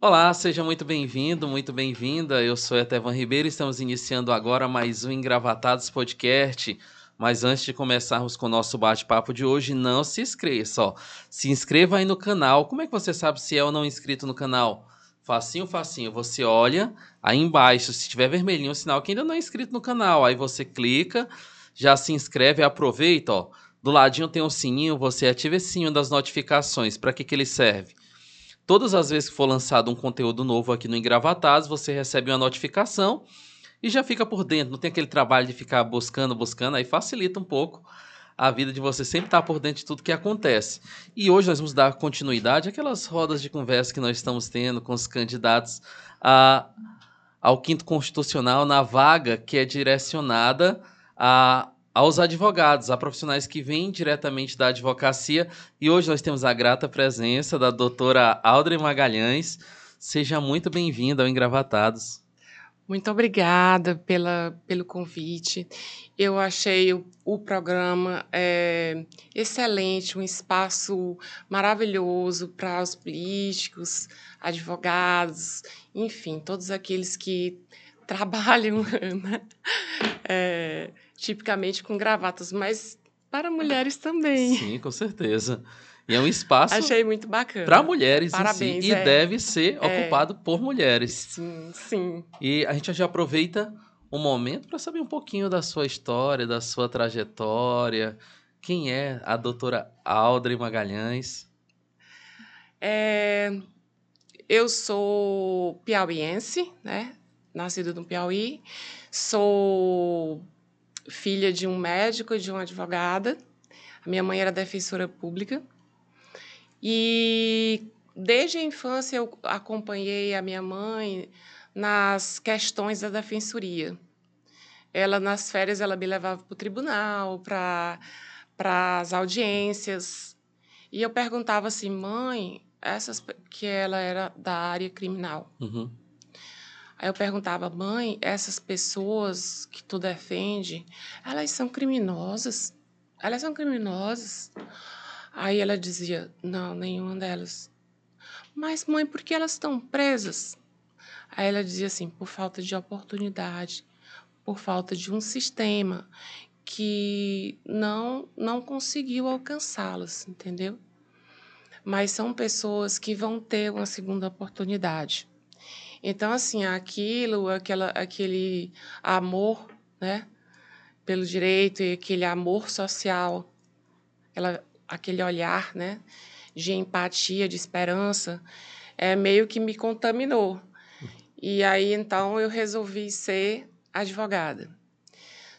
Olá, seja muito bem-vindo, muito bem-vinda. Eu sou Etevan Ribeiro e estamos iniciando agora mais um Engravatados Podcast. Mas antes de começarmos com o nosso bate-papo de hoje, não se esqueça, ó. Se inscreva aí no canal. Como é que você sabe se é ou não inscrito no canal? Facinho, facinho. Você olha aí embaixo, se tiver vermelhinho, o sinal que ainda não é inscrito no canal. Aí você clica, já se inscreve aproveita, ó. Do ladinho tem um sininho, você ativa esse sininho das notificações. Para que, que ele serve? Todas as vezes que for lançado um conteúdo novo aqui no Engravatados, você recebe uma notificação e já fica por dentro. Não tem aquele trabalho de ficar buscando, buscando, aí facilita um pouco a vida de você sempre estar por dentro de tudo que acontece. E hoje nós vamos dar continuidade àquelas rodas de conversa que nós estamos tendo com os candidatos a, ao quinto constitucional na vaga que é direcionada a aos advogados, a profissionais que vêm diretamente da advocacia. E hoje nós temos a grata presença da doutora Audrey Magalhães. Seja muito bem-vinda ao Engravatados. Muito obrigada pela, pelo convite. Eu achei o, o programa é, excelente, um espaço maravilhoso para os políticos, advogados, enfim, todos aqueles que trabalham né? é, tipicamente com gravatas, mas para mulheres também. Sim, com certeza. E é um espaço. Achei muito bacana. Para mulheres Parabéns, si, e é. deve ser é. ocupado por mulheres. Sim, sim. E a gente já aproveita um momento para saber um pouquinho da sua história, da sua trajetória. Quem é a doutora Audrey Magalhães? É, eu sou piauiense, né? Nascida no Piauí. Sou filha de um médico e de uma advogada. A minha mãe era defensora pública. E desde a infância eu acompanhei a minha mãe nas questões da defensoria. Ela nas férias ela me levava para o tribunal, para para as audiências. E eu perguntava assim, mãe, essas que ela era da área criminal. Uhum. Aí eu perguntava, mãe, essas pessoas que tu defende, elas são criminosas? Elas são criminosas? Aí ela dizia, não, nenhuma delas. Mas, mãe, por que elas estão presas? Aí ela dizia assim, por falta de oportunidade, por falta de um sistema que não, não conseguiu alcançá-las, entendeu? Mas são pessoas que vão ter uma segunda oportunidade. Então, assim, aquilo, aquela, aquele amor, né, pelo direito e aquele amor social, aquela, aquele olhar, né, de empatia, de esperança, é meio que me contaminou. E aí, então, eu resolvi ser advogada.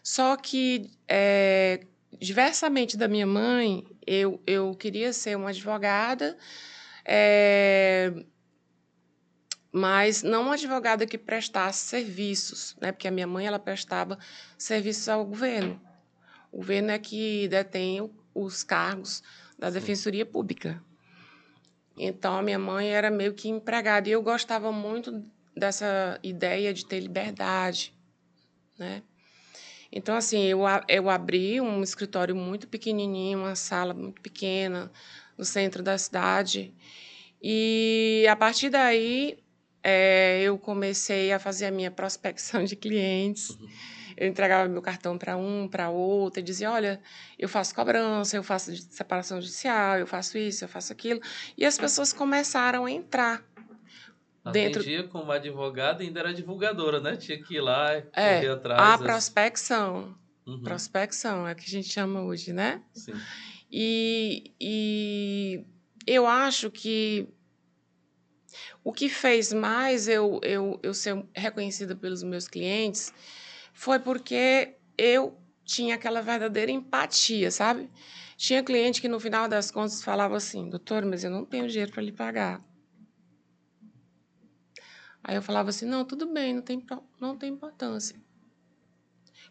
Só que, é, diversamente da minha mãe, eu, eu queria ser uma advogada, é, mas não uma advogada que prestasse serviços, né? Porque a minha mãe ela prestava serviços ao governo. O governo é que detém os cargos da Defensoria Pública. Então a minha mãe era meio que empregada e eu gostava muito dessa ideia de ter liberdade, né? Então assim, eu eu abri um escritório muito pequenininho, uma sala muito pequena no centro da cidade. E a partir daí é, eu comecei a fazer a minha prospecção de clientes. Uhum. Eu entregava meu cartão para um, para outro, e dizia: Olha, eu faço cobrança, eu faço separação judicial, eu faço isso, eu faço aquilo. E as pessoas começaram a entrar. Dentro... Atendia como advogada e ainda era divulgadora, né? Tinha que ir lá e é, correr atrás. A das... prospecção. Uhum. Prospecção é o que a gente chama hoje, né? Sim. E, e eu acho que o que fez mais eu, eu, eu ser reconhecida pelos meus clientes foi porque eu tinha aquela verdadeira empatia, sabe? Tinha cliente que no final das contas falava assim: doutor, mas eu não tenho dinheiro para lhe pagar. Aí eu falava assim: não, tudo bem, não tem, não tem importância.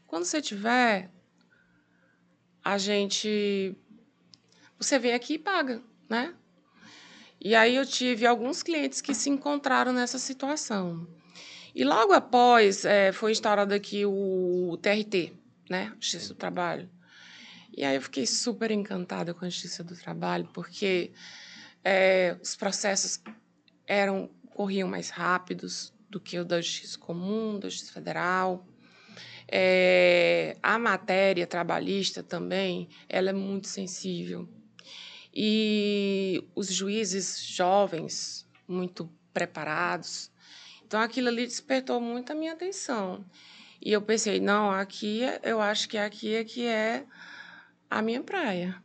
Quando você tiver, a gente. Você vem aqui e paga, né? E aí eu tive alguns clientes que se encontraram nessa situação. E logo após é, foi instaurado aqui o TRT, né? Justiça do Trabalho. E aí eu fiquei super encantada com a Justiça do Trabalho, porque é, os processos eram corriam mais rápidos do que o da Justiça Comum, da Justiça Federal. É, a matéria trabalhista também, ela é muito sensível. E os juízes jovens, muito preparados, então aquilo ali despertou muito a minha atenção. E eu pensei, não, aqui é, eu acho que aqui é que é a minha praia.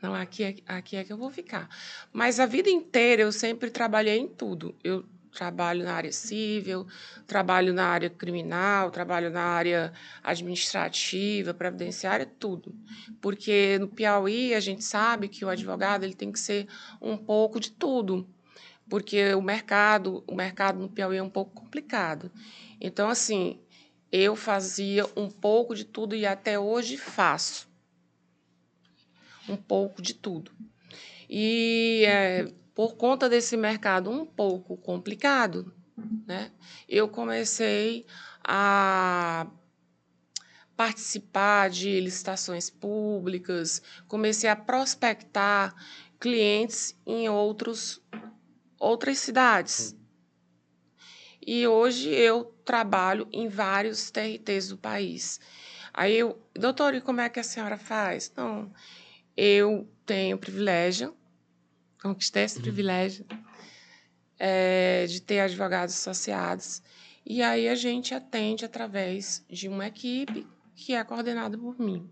Não, aqui é, aqui é que eu vou ficar. Mas a vida inteira eu sempre trabalhei em tudo. Eu trabalho na área civil, trabalho na área criminal, trabalho na área administrativa, previdenciária, tudo. Porque no Piauí a gente sabe que o advogado ele tem que ser um pouco de tudo. Porque o mercado, o mercado no Piauí é um pouco complicado. Então assim, eu fazia um pouco de tudo e até hoje faço um pouco de tudo. E é, por conta desse mercado um pouco complicado, né, eu comecei a participar de licitações públicas, comecei a prospectar clientes em outros, outras cidades. E hoje eu trabalho em vários TRTs do país. Aí eu, doutor, e como é que a senhora faz? Não, eu tenho o privilégio, conquistei esse uhum. privilégio é, de ter advogados associados. E aí a gente atende através de uma equipe que é coordenada por mim.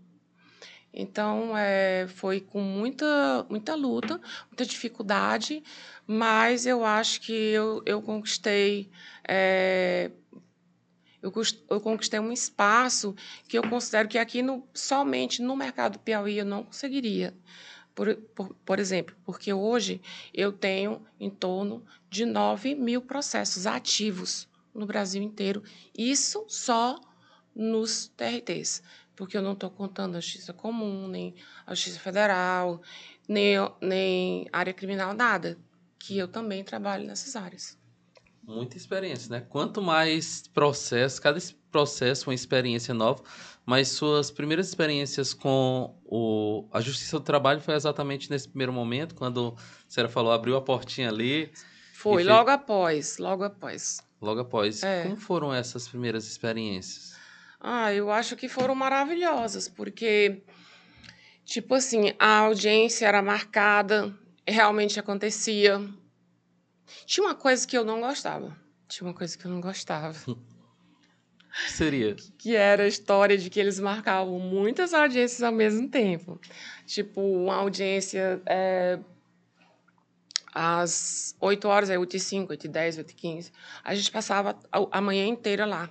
Então, é, foi com muita, muita luta, muita dificuldade, mas eu acho que eu, eu conquistei é, eu, eu conquistei um espaço que eu considero que aqui no, somente no mercado Piauí eu não conseguiria. Por, por, por, exemplo, porque hoje eu tenho em torno de 9 mil processos ativos no Brasil inteiro. Isso só nos TRTs, porque eu não estou contando a Justiça Comum, nem a Justiça Federal, nem, nem área criminal, nada, que eu também trabalho nessas áreas. Muita experiência, né? Quanto mais processo, cada processo uma experiência nova, mas suas primeiras experiências com o, a Justiça do Trabalho foi exatamente nesse primeiro momento, quando a senhora falou, abriu a portinha ali. Foi, fez... logo após, logo após. Logo após. É. Como foram essas primeiras experiências? Ah, eu acho que foram maravilhosas, porque, tipo assim, a audiência era marcada, realmente acontecia, tinha uma coisa que eu não gostava. Tinha uma coisa que eu não gostava. seria? Que era a história de que eles marcavam muitas audiências ao mesmo tempo. Tipo, uma audiência é, às 8 horas, é 8 e 5, 8 e 10, 8 e 15. A gente passava a manhã inteira lá.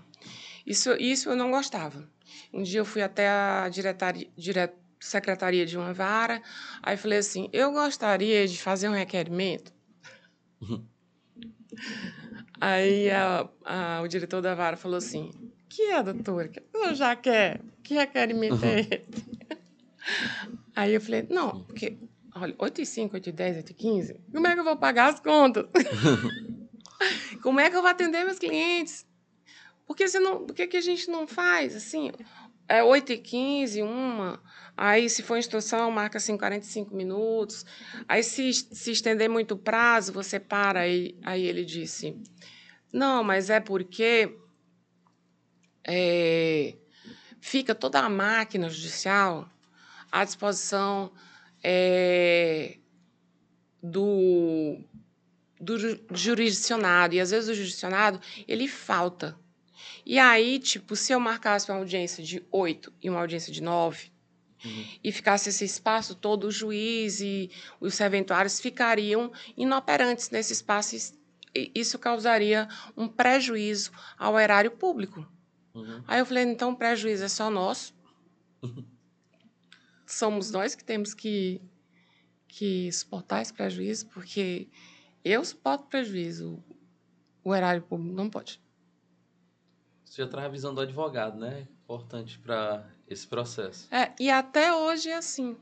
Isso, isso eu não gostava. Um dia eu fui até a diretaria, dire, secretaria de uma vara, aí falei assim, eu gostaria de fazer um requerimento Aí a, a, o diretor da vara falou assim: que é, doutora? Que a já quer? Que é esse? Aí eu falei: não, porque, olha, 8 e 5, 8 e 10, 8 e 15, como é que eu vou pagar as contas? como é que eu vou atender meus clientes? Por que, você não, por que, que a gente não faz assim? É 8 e 15, uma. Aí, se for instrução, marca assim 45 minutos. Aí, se, se estender muito o prazo, você para. Aí, aí ele disse: Não, mas é porque é, fica toda a máquina judicial à disposição é, do, do jurisdicionado. E, às vezes, o jurisdicionado ele falta. E aí, tipo, se eu marcasse uma audiência de oito e uma audiência de nove, uhum. e ficasse esse espaço todo, o juiz e os serventuários ficariam inoperantes nesse espaço, e isso causaria um prejuízo ao erário público. Uhum. Aí eu falei, então o prejuízo é só nosso. Somos nós que temos que, que suportar esse prejuízo, porque eu suporto prejuízo, o erário público não pode. Você já traz a visão do advogado, né? Importante para esse processo. É, e até hoje é assim.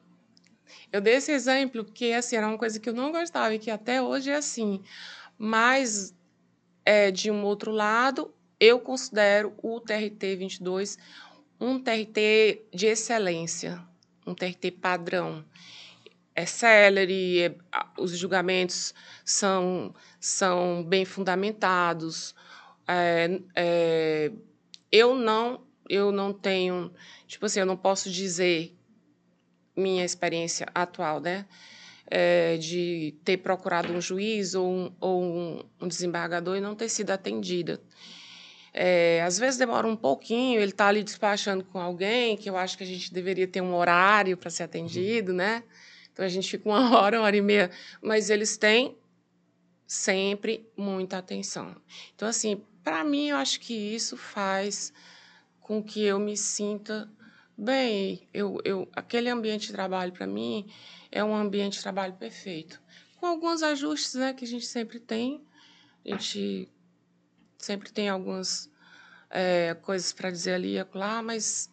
Eu dei esse exemplo porque assim, era uma coisa que eu não gostava e que até hoje é assim. Mas, é, de um outro lado, eu considero o TRT 22 um TRT de excelência, um TRT padrão. é célere, é, os julgamentos são, são bem fundamentados. É, é, eu não eu não tenho, tipo assim, eu não posso dizer minha experiência atual, né? É, de ter procurado um juiz ou um, ou um, um desembargador e não ter sido atendida. É, às vezes demora um pouquinho, ele está ali despachando com alguém, que eu acho que a gente deveria ter um horário para ser atendido, né? Então a gente fica uma hora, uma hora e meia, mas eles têm sempre muita atenção. Então, assim, para mim, eu acho que isso faz com que eu me sinta bem. Eu, eu, aquele ambiente de trabalho, para mim, é um ambiente de trabalho perfeito. Com alguns ajustes né, que a gente sempre tem. A gente sempre tem algumas é, coisas para dizer ali e lá, mas,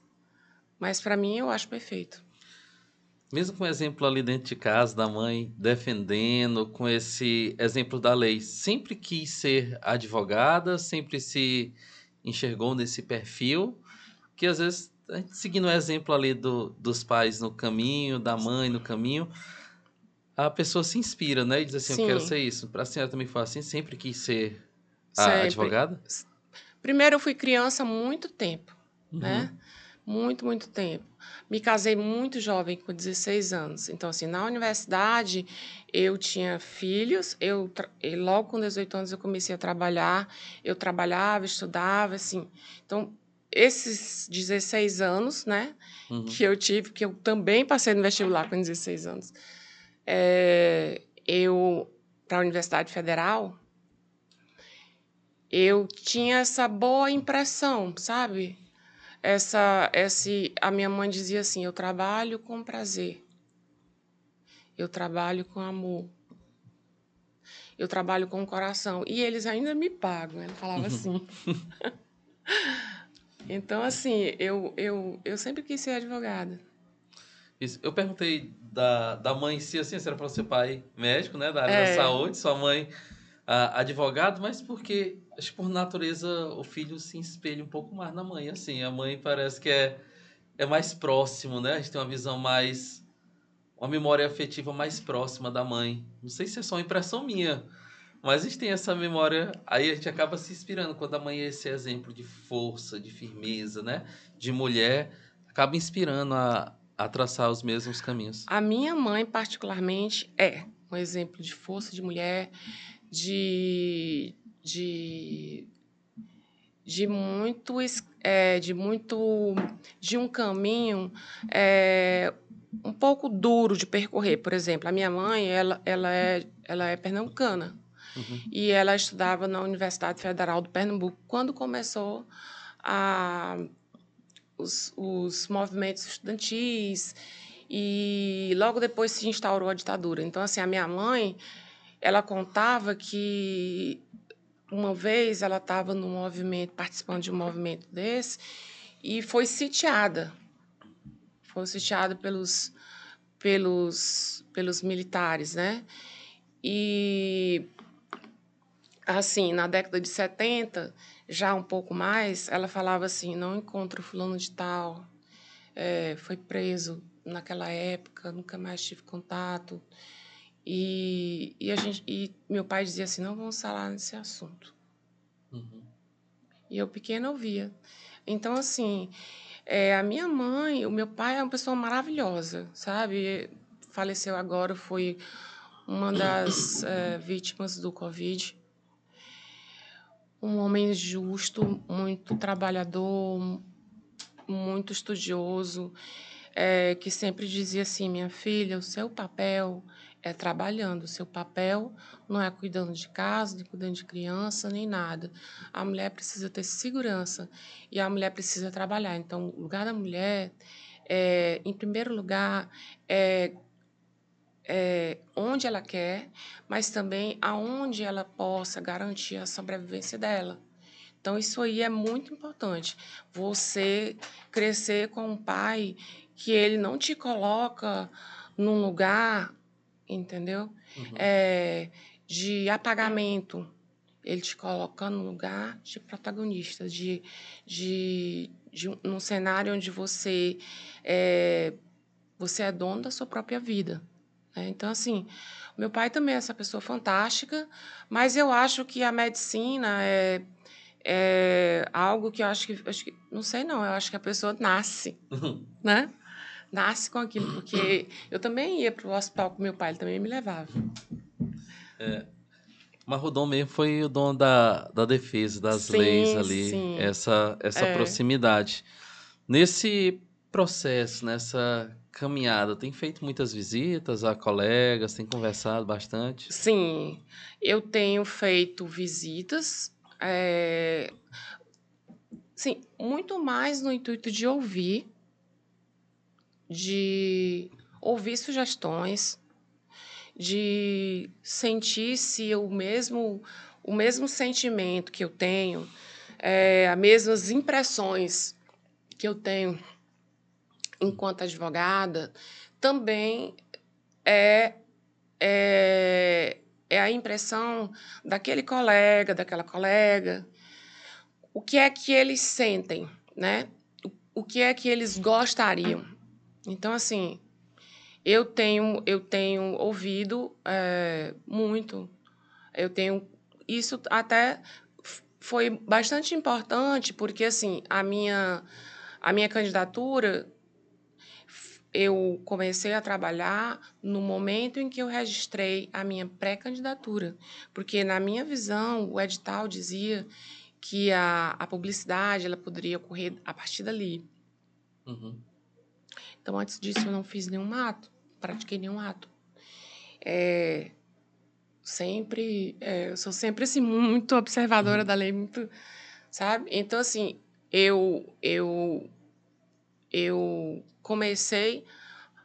mas para mim eu acho perfeito. Mesmo com o exemplo ali dentro de casa da mãe defendendo, com esse exemplo da lei, sempre quis ser advogada, sempre se enxergou nesse perfil, que às vezes, seguindo o exemplo ali do, dos pais no caminho, da mãe no caminho, a pessoa se inspira, né? E diz assim, Sim. eu quero ser isso. Para a senhora também foi assim? Sempre quis ser a advogada? Primeiro, eu fui criança há muito tempo, uhum. né? Muito, muito tempo. Me casei muito jovem, com 16 anos. Então, assim, na universidade, eu tinha filhos. Eu, logo com 18 anos, eu comecei a trabalhar. Eu trabalhava, estudava, assim. Então, esses 16 anos, né, uhum. que eu tive, que eu também passei no vestibular com 16 anos, é, eu, para a Universidade Federal, eu tinha essa boa impressão, sabe? Essa, esse, a minha mãe dizia assim: eu trabalho com prazer, eu trabalho com amor, eu trabalho com coração. E eles ainda me pagam. Ela falava assim. então, assim, eu, eu, eu sempre quis ser advogada. Eu perguntei da, da mãe si, assim, se era para ser pai médico, né, da área é. da saúde, sua mãe uh, advogado, mas porque, acho que por natureza, o filho se espelha um pouco mais na mãe, assim, a mãe parece que é, é mais próximo, né, a gente tem uma visão mais, uma memória afetiva mais próxima da mãe. Não sei se é só uma impressão minha, mas a gente tem essa memória, aí a gente acaba se inspirando. Quando a mãe é esse exemplo de força, de firmeza, né, de mulher, acaba inspirando a, a traçar os mesmos caminhos. A minha mãe, particularmente, é um exemplo de força de mulher, de, de, de muito é, de muito de um caminho é, um pouco duro de percorrer. Por exemplo a minha mãe ela, ela é ela é pernambucana. Uhum. e ela estudava na Universidade Federal do Pernambuco. Quando começou a os, os movimentos estudantis e logo depois se instaurou a ditadura. Então assim a minha mãe ela contava que uma vez ela estava no movimento, participando de um movimento desse, e foi sitiada. Foi sitiada pelos, pelos, pelos militares, né? E, assim, na década de 70, já um pouco mais, ela falava assim, não encontro fulano de tal, é, foi preso naquela época, nunca mais tive contato. E, e, a gente, e meu pai dizia assim: não vamos falar nesse assunto. Uhum. E eu pequena ouvia. Então, assim, é, a minha mãe, o meu pai é uma pessoa maravilhosa, sabe? Faleceu agora, foi uma das é, vítimas do Covid. Um homem justo, muito trabalhador, muito estudioso, é, que sempre dizia assim: minha filha, o seu papel é trabalhando. O seu papel não é cuidando de casa, nem cuidando de criança, nem nada. A mulher precisa ter segurança e a mulher precisa trabalhar. Então, o lugar da mulher, é, em primeiro lugar, é, é onde ela quer, mas também aonde ela possa garantir a sobrevivência dela. Então, isso aí é muito importante. Você crescer com um pai que ele não te coloca num lugar entendeu? Uhum. É, de apagamento. Ele te coloca no lugar de protagonista, de, de, de num cenário onde você é, você é dono da sua própria vida. Né? Então, assim, meu pai também é essa pessoa fantástica, mas eu acho que a medicina é, é algo que eu acho que, acho que. Não sei, não. Eu acho que a pessoa nasce, né? Nasce com aquilo, porque eu também ia para o hospital com meu pai, ele também me levava. É, mas o dom mesmo foi o dom da, da defesa, das Sim, leis ali, sim. essa, essa É. proximidade. Nesse processo, nessa caminhada, tem feito muitas visitas a colegas, tem conversado bastante? Sim, eu tenho feito visitas, é, sim, muito mais no intuito de ouvir, de ouvir sugestões, de sentir se o mesmo, o mesmo sentimento que eu tenho, é, as mesmas impressões que eu tenho enquanto advogada, também é, é, é a impressão daquele colega, daquela colega, o que é que eles sentem, né? O, que é que eles gostariam. Então, assim, eu tenho, eu tenho ouvido é, muito, eu tenho isso até foi bastante importante porque assim a minha a minha candidatura eu comecei a trabalhar no momento em que eu registrei a minha pré-candidatura, porque na minha visão o edital dizia que a, a publicidade ela poderia ocorrer a partir dali. Uhum. Então, antes disso, eu não fiz nenhum ato, pratiquei nenhum ato. É, sempre, é, eu sou sempre assim, muito observadora Uhum. da lei, muito, sabe? Então, assim, eu, eu, eu comecei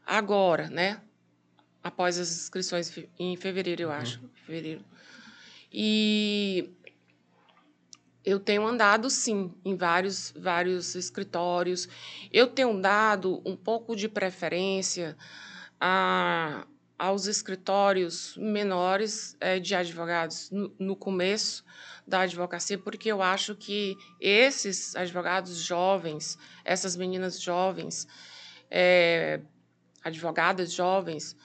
agora, né? Após as inscrições em fevereiro, eu Uhum. acho, fevereiro. E eu tenho andado, sim, em vários, vários escritórios. Eu tenho dado um pouco de preferência a, aos escritórios menores eh, de advogados no, no começo da advocacia, porque eu acho que esses advogados jovens, essas meninas jovens, eh, advogadas jovens,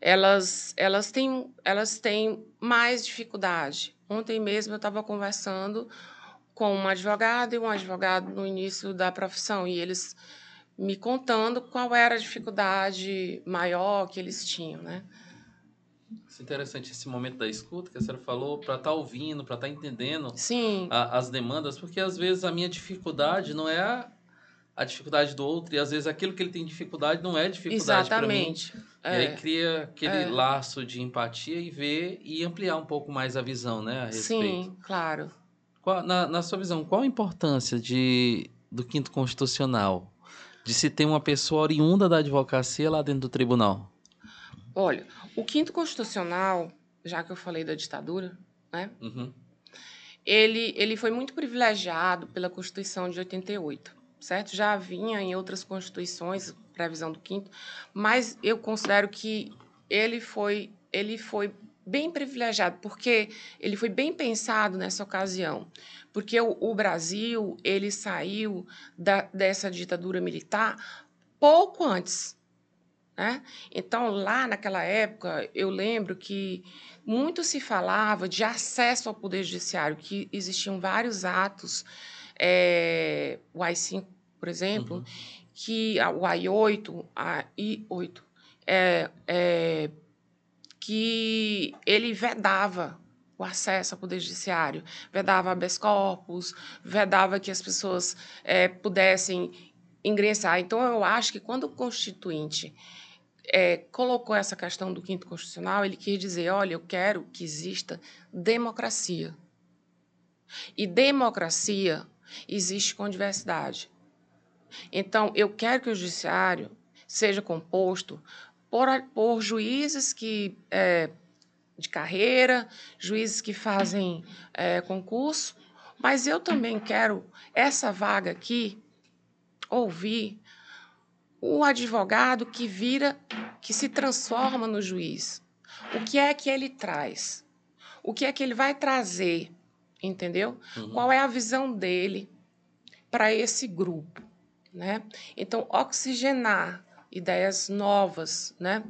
elas, elas, têm, elas têm mais dificuldade. Ontem mesmo eu estava conversando com uma advogada e um advogado no início da profissão, e eles me contando qual era a dificuldade maior que eles tinham, né? Isso é interessante esse momento da escuta que a senhora falou, para estar ouvindo, para estar entendendo Sim, a- as demandas, porque às vezes a minha dificuldade não é a, a dificuldade do outro, e às vezes aquilo que ele tem dificuldade não é dificuldade para mim. exatamente. E aí É, cria aquele é. laço de empatia e ver e ampliar um pouco mais a visão, né, a respeito. sim, claro. Qual- na, na sua visão, qual a importância de, do quinto constitucional? De se ter uma pessoa oriunda da advocacia lá dentro do tribunal? Olha, o quinto constitucional, já que eu falei da ditadura, né? Uhum. ele, ele foi muito privilegiado pela Constituição de 88, certo? Já vinha em outras constituições previsão do quinto, mas eu considero que ele foi, ele foi bem privilegiado, porque ele foi bem pensado nessa ocasião, porque o, o Brasil ele saiu da, dessa ditadura militar pouco antes. Né? Então, lá naquela época, eu lembro que muito se falava de acesso ao Poder Judiciário, que existiam vários atos, é, o AI-5, por exemplo, Uhum. que a- o AI-8, a I-8, é, é, que ele vedava o acesso ao Poder Judiciário, vedava habeas corpus, vedava que as pessoas é, pudessem ingressar. Então, eu acho que quando o Constituinte é, colocou essa questão do quinto constitucional, ele quis dizer, olha, eu quero que exista democracia. E democracia existe com diversidade. Então, eu quero que o judiciário seja composto por, por juízes que é, de carreira, juízes que fazem é, concurso, mas eu também quero essa vaga aqui ouvir o advogado que vira, que se transforma no juiz. O que é que ele traz? O que é que ele vai trazer? Entendeu? Uhum. Qual é a visão dele para esse grupo? Né? Então, oxigenar ideias novas, né?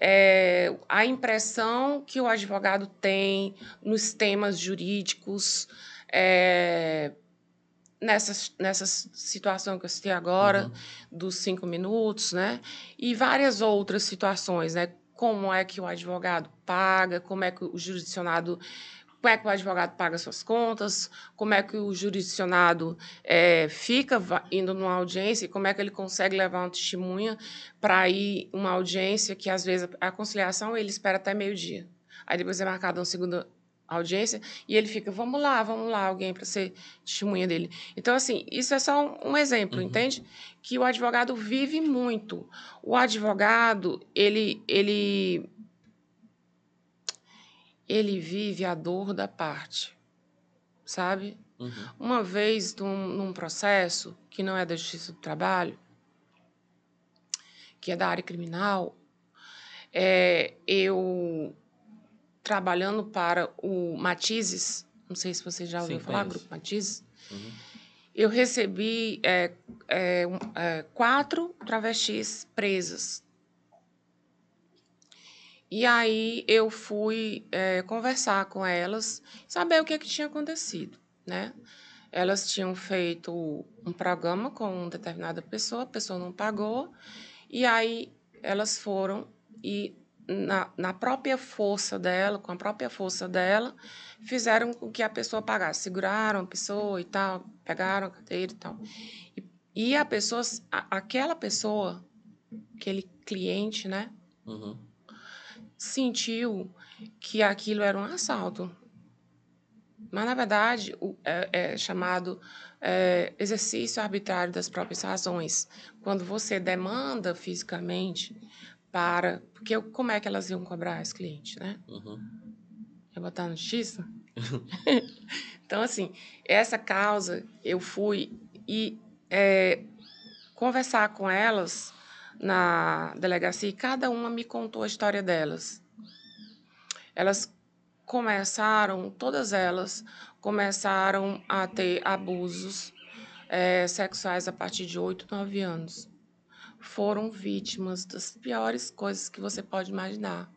É, a impressão que o advogado tem nos temas jurídicos, é, nessa, nessa situação que eu citei agora, uhum. dos cinco minutos, né? E várias outras situações, né? Como é que o advogado paga, como é que o jurisdicionado como é que o advogado paga suas contas, como é que o jurisdicionado é, fica indo numa audiência, como é que ele consegue levar uma testemunha para ir uma audiência que, às vezes, a conciliação ele espera até meio-dia. Aí depois é marcado uma segunda audiência e ele fica, vamos lá, vamos lá, alguém para ser testemunha dele. Então, assim, isso é só um, exemplo, uhum. entende? Que o advogado vive muito. O advogado, ele, ele ele vive a dor da parte, sabe? Uhum. Uma vez, num, num, processo que não é da Justiça do Trabalho, que é da área criminal, é, eu trabalhando para o Matizes, não sei se você já ouviu Sim, falar, Grupo Matizes, uhum. eu recebi é, é, é quatro travestis presas e aí eu fui é, conversar com elas, saber o que, é que tinha acontecido, né? Elas tinham feito um programa com uma determinada pessoa, a pessoa não pagou, e aí elas foram e na, na própria força dela, com a própria força dela, fizeram com que a pessoa pagasse, seguraram a pessoa e tal, pegaram a cadeira e tal. E, e a pessoa, a, aquela pessoa, aquele cliente, né? Uhum sentiu que aquilo era um assalto. Mas, na verdade, o, é, é chamado é, exercício arbitrário das próprias razões. Quando você demanda fisicamente para. Porque como é que elas iam cobrar esse cliente, né? Uhum. Ia botar no justiça? então, assim, essa causa, eu fui e é, conversar com elas na delegacia e cada uma me contou a história delas. Elas começaram, todas elas começaram a ter abusos é, sexuais a partir de 8, 9 anos. Foram vítimas das piores coisas que você pode imaginar.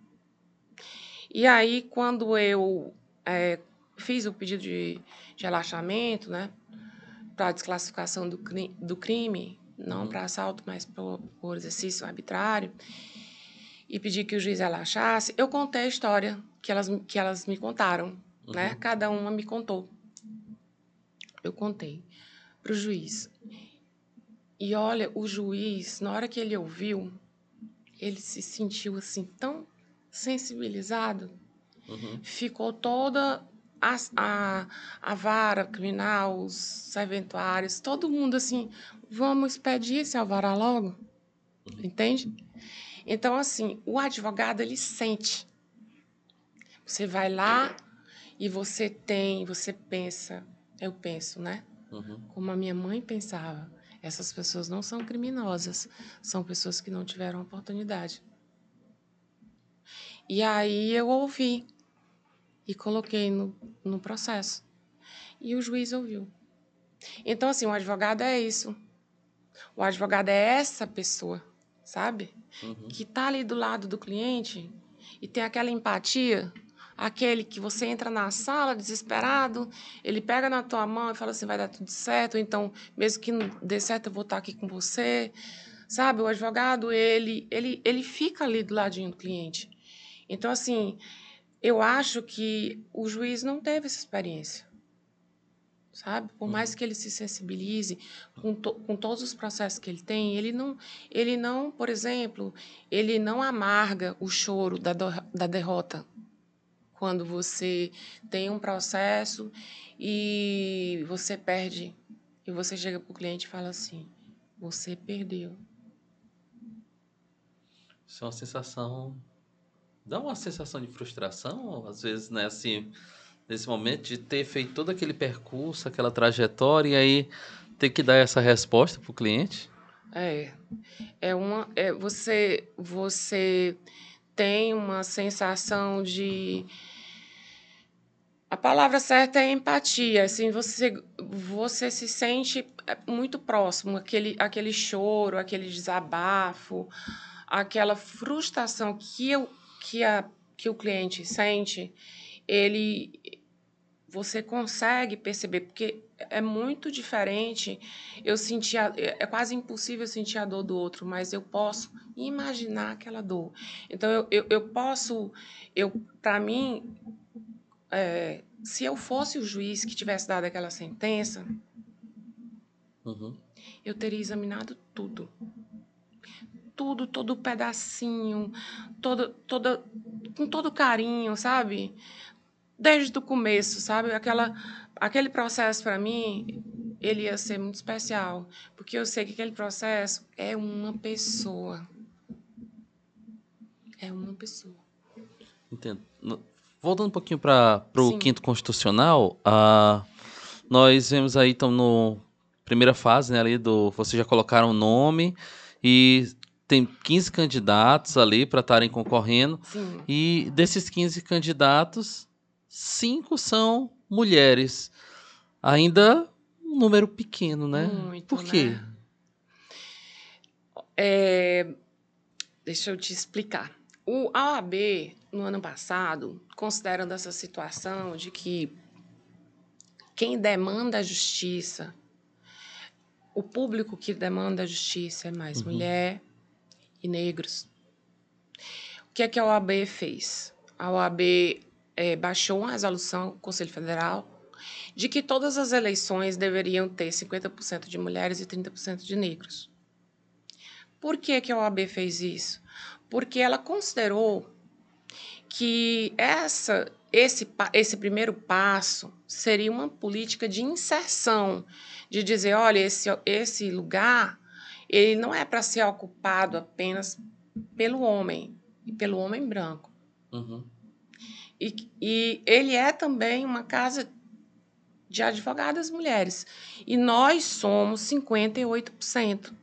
E aí, quando eu é, fiz o pedido de, de relaxamento, né, para desclassificação do, do crime, não para assalto, mas por, por exercício arbitrário, e pedi que o juiz relaxasse, eu contei a história que elas, que elas me contaram, uhum. né? Cada uma me contou. Eu contei para o juiz. E olha, o juiz, na hora que ele ouviu, ele se sentiu assim tão sensibilizado, uhum. ficou toda a, a, a vara criminal, os serventuários, todo mundo assim, vamos pedir esse alvará logo, entende? Então, assim, o advogado, ele sente. Você vai lá e você tem, você pensa, eu penso, né? Uhum. Como a minha mãe pensava. Essas pessoas não são criminosas, são pessoas que não tiveram oportunidade. E aí eu ouvi e coloquei no, no processo. E o juiz ouviu. Então, assim, o advogado é isso. O advogado é essa pessoa, sabe? Uhum. Que está ali do lado do cliente e tem aquela empatia, aquele que você entra na sala desesperado, ele pega na tua mão e fala assim, vai dar tudo certo, então, mesmo que não dê certo, eu vou estar aqui com você. Sabe, o advogado, ele, ele, ele fica ali do ladinho do cliente. Então, assim, eu acho que o juiz não teve essa experiência. Sabe? Por mais uhum. que ele se sensibilize com, to, com todos os processos que ele tem, ele não, ele não, por exemplo, ele não amarga o choro da, do, da derrota. Quando você tem um processo e você perde, e você chega para o cliente e fala assim: você perdeu. Isso é uma sensação dá uma sensação de frustração, às vezes, né, assim, nesse momento de ter feito todo aquele percurso, aquela trajetória e aí ter que dar essa resposta para o cliente? É, é uma, é, você, você tem uma sensação de A palavra certa é empatia. Assim, você, você se sente é, muito próximo, aquele, aquele choro, aquele desabafo, aquela frustração que, eu, que, a, que o cliente sente, ele você consegue perceber, porque é muito diferente eu sentir, a, é quase impossível sentir a dor do outro, mas eu posso imaginar aquela dor. Então, eu, eu, eu posso, eu para mim, é, se eu fosse o juiz que tivesse dado aquela sentença, uhum. eu teria examinado tudo. Tudo, todo pedacinho, todo, todo, com todo carinho, sabe? Desde o começo, sabe? Aquela, aquele processo, para mim, ele ia ser muito especial. Porque eu sei que aquele processo é uma pessoa. É uma pessoa. Entendo. Voltando um pouquinho para o quinto constitucional, uh, nós vemos aí, então, no primeira fase, né, ali do. Vocês já colocaram o nome e tem 15 candidatos ali para estarem concorrendo. Sim. E desses 15 candidatos, cinco são mulheres. Ainda um número pequeno, né? Muito, Por quê? Né? É... Deixa eu te explicar. O AOAB, no ano passado, considerando essa situação de que quem demanda a justiça, o público que demanda a justiça é mais uhum. mulher e negros. O que é que a OAB fez? A OAB é, baixou uma resolução, Conselho Federal, de que todas as eleições deveriam ter 50% de mulheres e 30% de negros. Por que, que a OAB fez isso? Porque ela considerou que essa, esse, esse primeiro passo seria uma política de inserção, de dizer, olha, esse, esse lugar ele não é para ser ocupado apenas pelo homem e pelo homem branco. Uhum. E, e ele é também uma casa de advogadas mulheres. E nós somos 58%.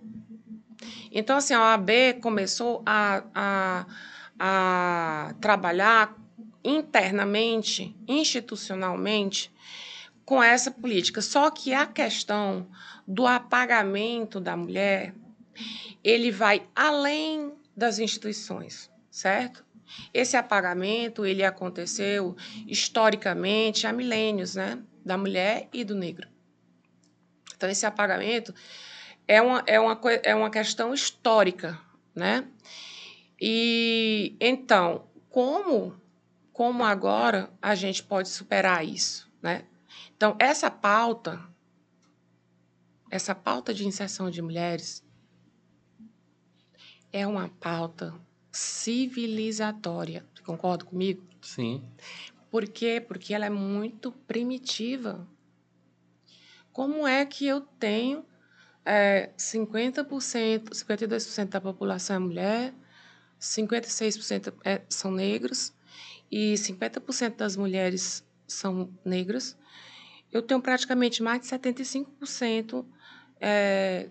Então, assim, a OAB começou a, a a trabalhar internamente, institucionalmente, com essa política. Só que a questão do apagamento da mulher, ele vai além das instituições, certo? Esse apagamento, ele aconteceu historicamente há milênios, né? Da mulher e do negro. Então, esse apagamento é uma, é uma, é uma questão histórica, né? E então, como como agora a gente pode superar isso, né? Então, essa pauta essa pauta de inserção de mulheres é uma pauta civilizatória. Você concorda comigo? Sim. Por quê? Porque ela é muito primitiva. Como é que eu tenho é, 50%, 52% da população é mulher, 56% é, são negros e 50% das mulheres são negras. Eu tenho praticamente mais de 75% é,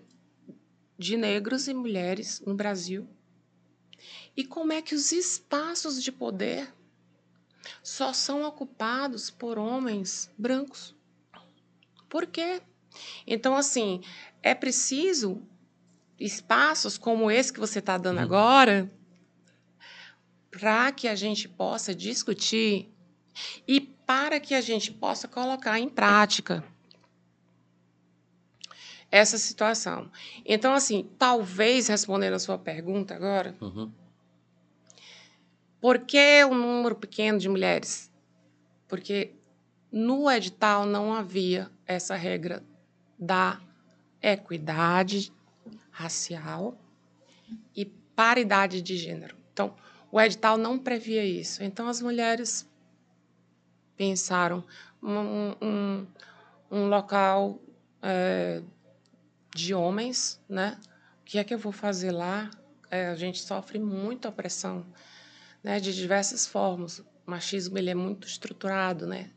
de negros e mulheres no Brasil. E como é que os espaços de poder só são ocupados por homens brancos? Por quê? Então, assim, é preciso espaços como esse que você está dando uhum. agora para que a gente possa discutir e para que a gente possa colocar em prática essa situação. Então, assim, talvez respondendo a sua pergunta agora, uhum. Por que um número pequeno de mulheres? Porque no edital não havia essa regra da equidade racial e paridade de gênero. Então, o edital não previa isso. Então, as mulheres pensaram um, um, um local é, de homens, né? O que é que eu vou fazer lá? É, a gente sofre muita opressão, né? De diversas formas. O machismo ele é muito estruturado, né?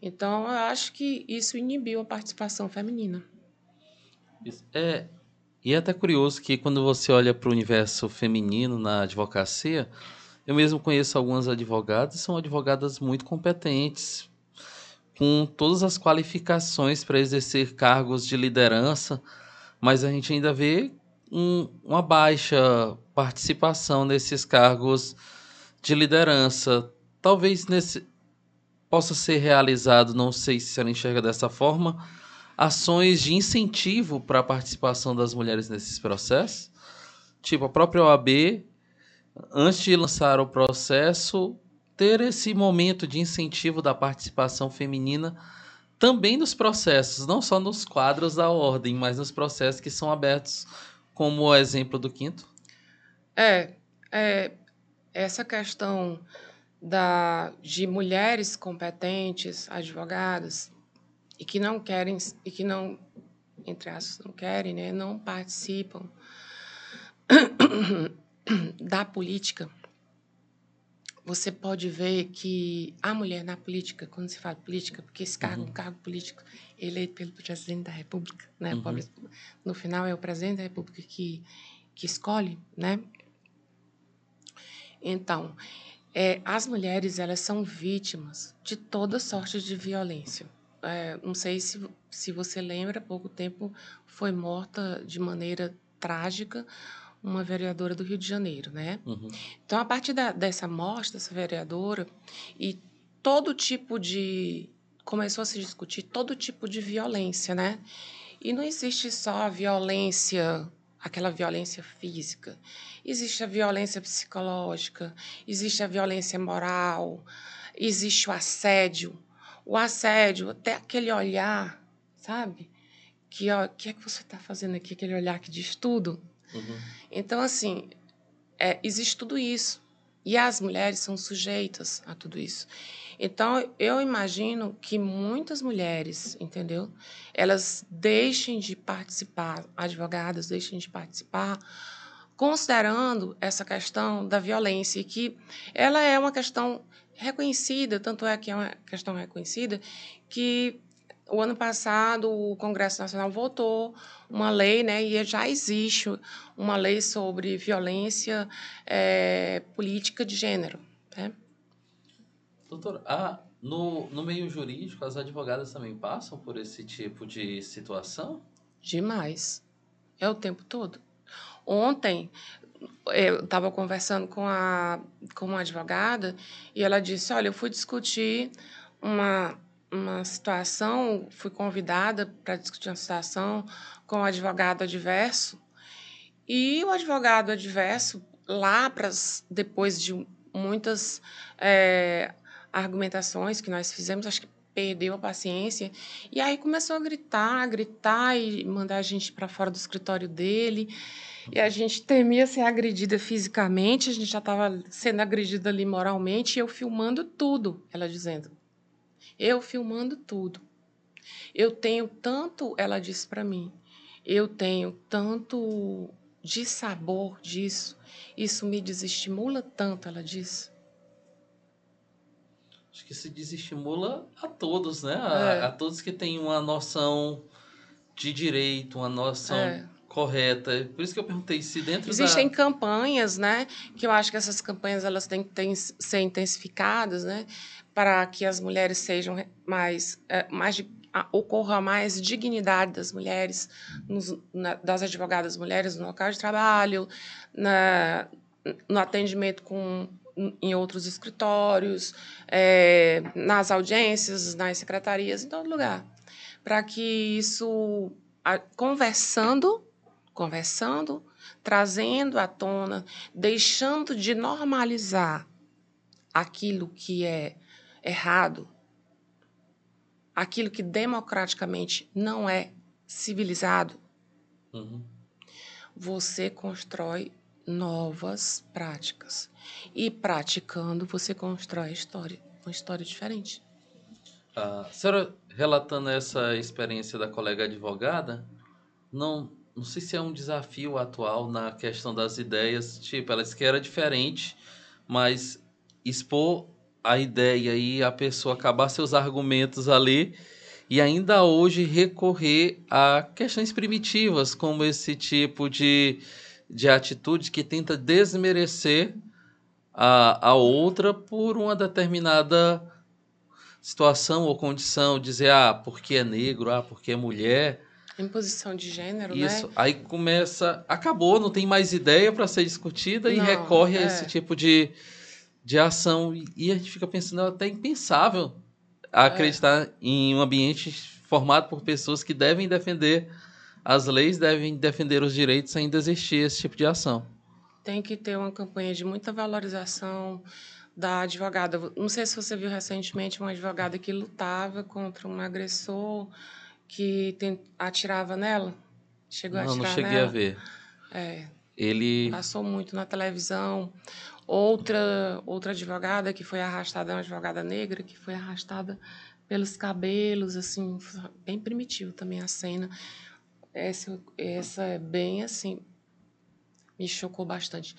Então, eu acho que isso inibiu a participação feminina. É, e é até curioso que quando você olha para o universo feminino na advocacia, eu mesmo conheço algumas advogadas, são advogadas muito competentes. com todas as qualificações para exercer cargos de liderança, mas a gente ainda vê um, uma baixa participação nesses cargos de liderança. Talvez nesse possa ser realizado, não sei se ela enxerga dessa forma, ações de incentivo para a participação das mulheres nesses processos. Tipo, a própria OAB, antes de lançar o processo, ter esse momento de incentivo da participação feminina também nos processos, não só nos quadros da ordem, mas nos processos que são abertos, como o exemplo do quinto? É, é essa questão da, de mulheres competentes, advogadas, e que não querem, e que não, entre aspas, não querem, né, não participam da política, você pode ver que a mulher na política, quando se fala política, porque esse cargo é uhum. um cargo político eleito pelo presidente da República, né? Uhum. No final é o presidente da República que, que escolhe, né? Então, é, as mulheres elas são vítimas de toda sorte de violência. É, não sei se, se você lembra, há pouco tempo foi morta de maneira trágica uma vereadora do Rio de Janeiro, né? Uhum. Então, a partir da, dessa morte dessa vereadora e todo tipo de começou a se discutir todo tipo de violência, né? E não existe só a violência, aquela violência física. Existe a violência psicológica, existe a violência moral, existe o assédio. O assédio, até aquele olhar, sabe? Que, ó, que é que você está fazendo aqui? Aquele olhar que diz tudo. Uhum. Então, assim, é, existe tudo isso. E as mulheres são sujeitas a tudo isso. Então, eu imagino que muitas mulheres, entendeu? Elas deixem de participar, advogadas deixem de participar, considerando essa questão da violência, que ela é uma questão reconhecida, tanto é que é uma questão reconhecida, que o ano passado o Congresso Nacional votou uma lei, né, e já existe uma lei sobre violência é, política de gênero. Né? Doutor, ah, no, no meio jurídico, as advogadas também passam por esse tipo de situação? Demais. É o tempo todo. Ontem, eu estava conversando com, a, com uma advogada e ela disse: Olha, eu fui discutir uma uma situação, fui convidada para discutir uma situação com o advogado adverso, e o advogado adverso, lá para depois de muitas é, argumentações que nós fizemos, acho que perdeu a paciência, e aí começou a gritar, gritar e mandar a gente para fora do escritório dele. E a gente temia ser agredida fisicamente, a gente já estava sendo agredida ali moralmente, e eu filmando tudo, ela dizendo. Eu filmando tudo. Eu tenho tanto, ela disse para mim, eu tenho tanto de sabor disso. Isso me desestimula tanto, ela disse. Acho que se desestimula a todos, né? A, é. a todos que têm uma noção de direito, uma noção é. correta. Por isso que eu perguntei se dentro Existem da... campanhas, né? Que eu acho que essas campanhas elas têm que ser intensificadas, né? para que as mulheres sejam mais, é, mais ocorra mais dignidade das mulheres, nos, na, das advogadas mulheres no local de trabalho, na, no atendimento com, em outros escritórios, é, nas audiências, nas secretarias, em todo lugar. Para que isso, a, conversando, conversando, trazendo à tona, deixando de normalizar aquilo que é errado, aquilo que democraticamente não é civilizado, uhum. você constrói novas práticas. E praticando, você constrói a história, uma história diferente. A senhora, relatando essa experiência da colega advogada, não, não sei se é um desafio atual na questão das ideias. Tipo, ela disse que era diferente, mas expor a ideia e a pessoa acabar seus argumentos ali e ainda hoje recorrer a questões primitivas, como esse tipo de, de atitude que tenta desmerecer a, a outra por uma determinada situação ou condição, dizer, ah, porque é negro, ah, porque é mulher. Imposição de gênero, Isso. né? Aí começa. Acabou, não tem mais ideia para ser discutida e Não, recorre a é. esse tipo de, de ação. E- E a gente fica pensando, é até impensável acreditar em um ambiente formado por pessoas que devem defender as leis, devem defender os direitos, ainda existir esse tipo de ação. Tem que ter uma campanha de muita valorização da advogada. Não sei se você viu recentemente uma advogada que lutava contra um agressor que tem- atirava nela. Chegou a Não, não atirar cheguei nela. a ver. É, Ele. passou muito na televisão. Outra outra advogada que foi arrastada, é uma advogada negra que foi arrastada pelos cabelos, assim, bem primitivo também a cena. Essa, essa é bem assim, me chocou bastante.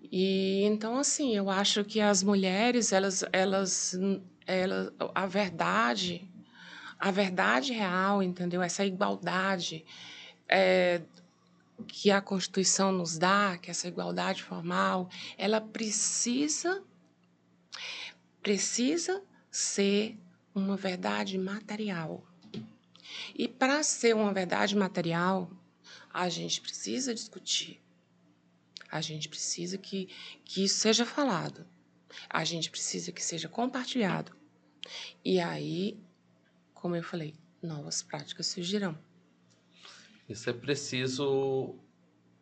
E então assim, eu acho que as mulheres, elas elas elas a verdade, a verdade real, entendeu? Essa igualdade é, que a Constituição nos dá, que essa igualdade formal, ela precisa precisa ser uma verdade material. E para ser uma verdade material, a gente precisa discutir. A gente precisa que, que isso seja falado. A gente precisa que seja compartilhado. E aí, como eu falei, novas práticas surgirão. Isso é preciso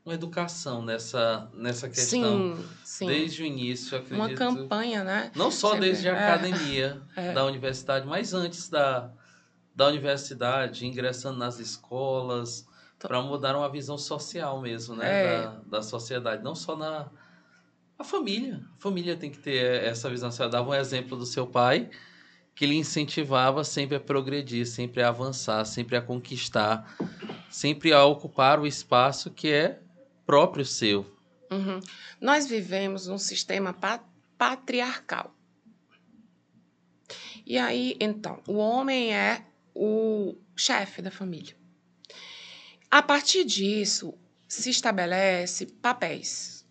uma educação nessa, nessa questão. Sim, sim. Desde o início, eu uma acredito. campanha, né? Não só Sempre- desde a é. academia É. da universidade, mas antes da, da universidade, ingressando nas escolas, para mudar uma visão social mesmo, né? É. Da, da sociedade. Não só na. A família. A família tem que ter essa visão. Você dava um exemplo do seu pai, que lhe incentivava sempre a progredir, sempre a avançar, sempre a conquistar, sempre a ocupar o espaço que é próprio seu. Uhum. Nós vivemos num sistema pa- patriarcal. E aí, então, o homem é o chefe da família. A partir disso, se estabelece papéis.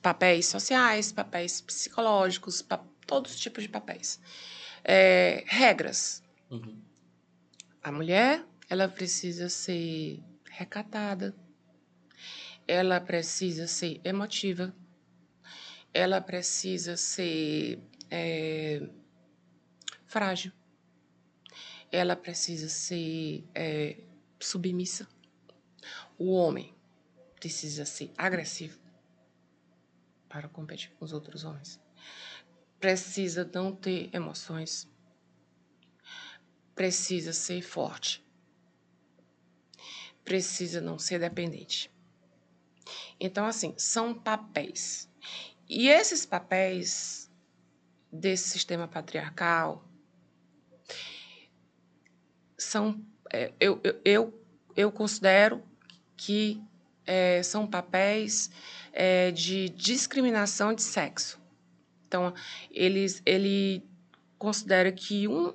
Papéis sociais, papéis psicológicos, pa- todos os tipos de papéis. É, regras. Uhum. A mulher, ela precisa ser recatada, ela precisa ser emotiva, ela precisa ser é, frágil, ela precisa ser é, submissa. O homem precisa ser agressivo para competir com os outros homens. Precisa não ter emoções. Precisa ser forte. Precisa não ser dependente. Então, assim, são papéis. E esses papéis desse sistema patriarcal são. é, eu, eu, eu, eu considero que é, são papéis é, de discriminação de sexo. Então, eles, ele considera que um,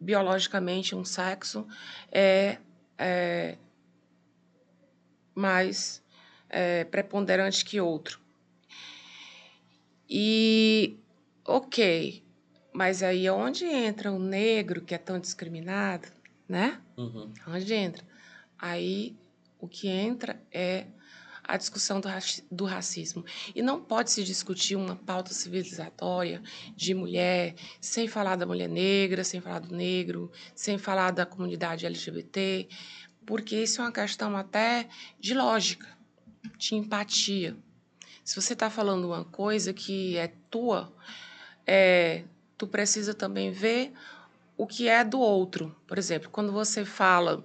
biologicamente, um sexo é, é mais é, preponderante que outro. E, ok, mas aí onde entra o negro, que é tão discriminado, né? Uhum. Onde entra? Aí o que entra é a discussão do, raci- do racismo. E não pode se discutir uma pauta civilizatória de mulher sem falar da mulher negra, sem falar do negro, sem falar da comunidade LGBT, porque isso é uma questão até de lógica, de empatia. Se você está falando uma coisa que é tua, é, tu precisa também ver o que é do outro. Por exemplo, quando você fala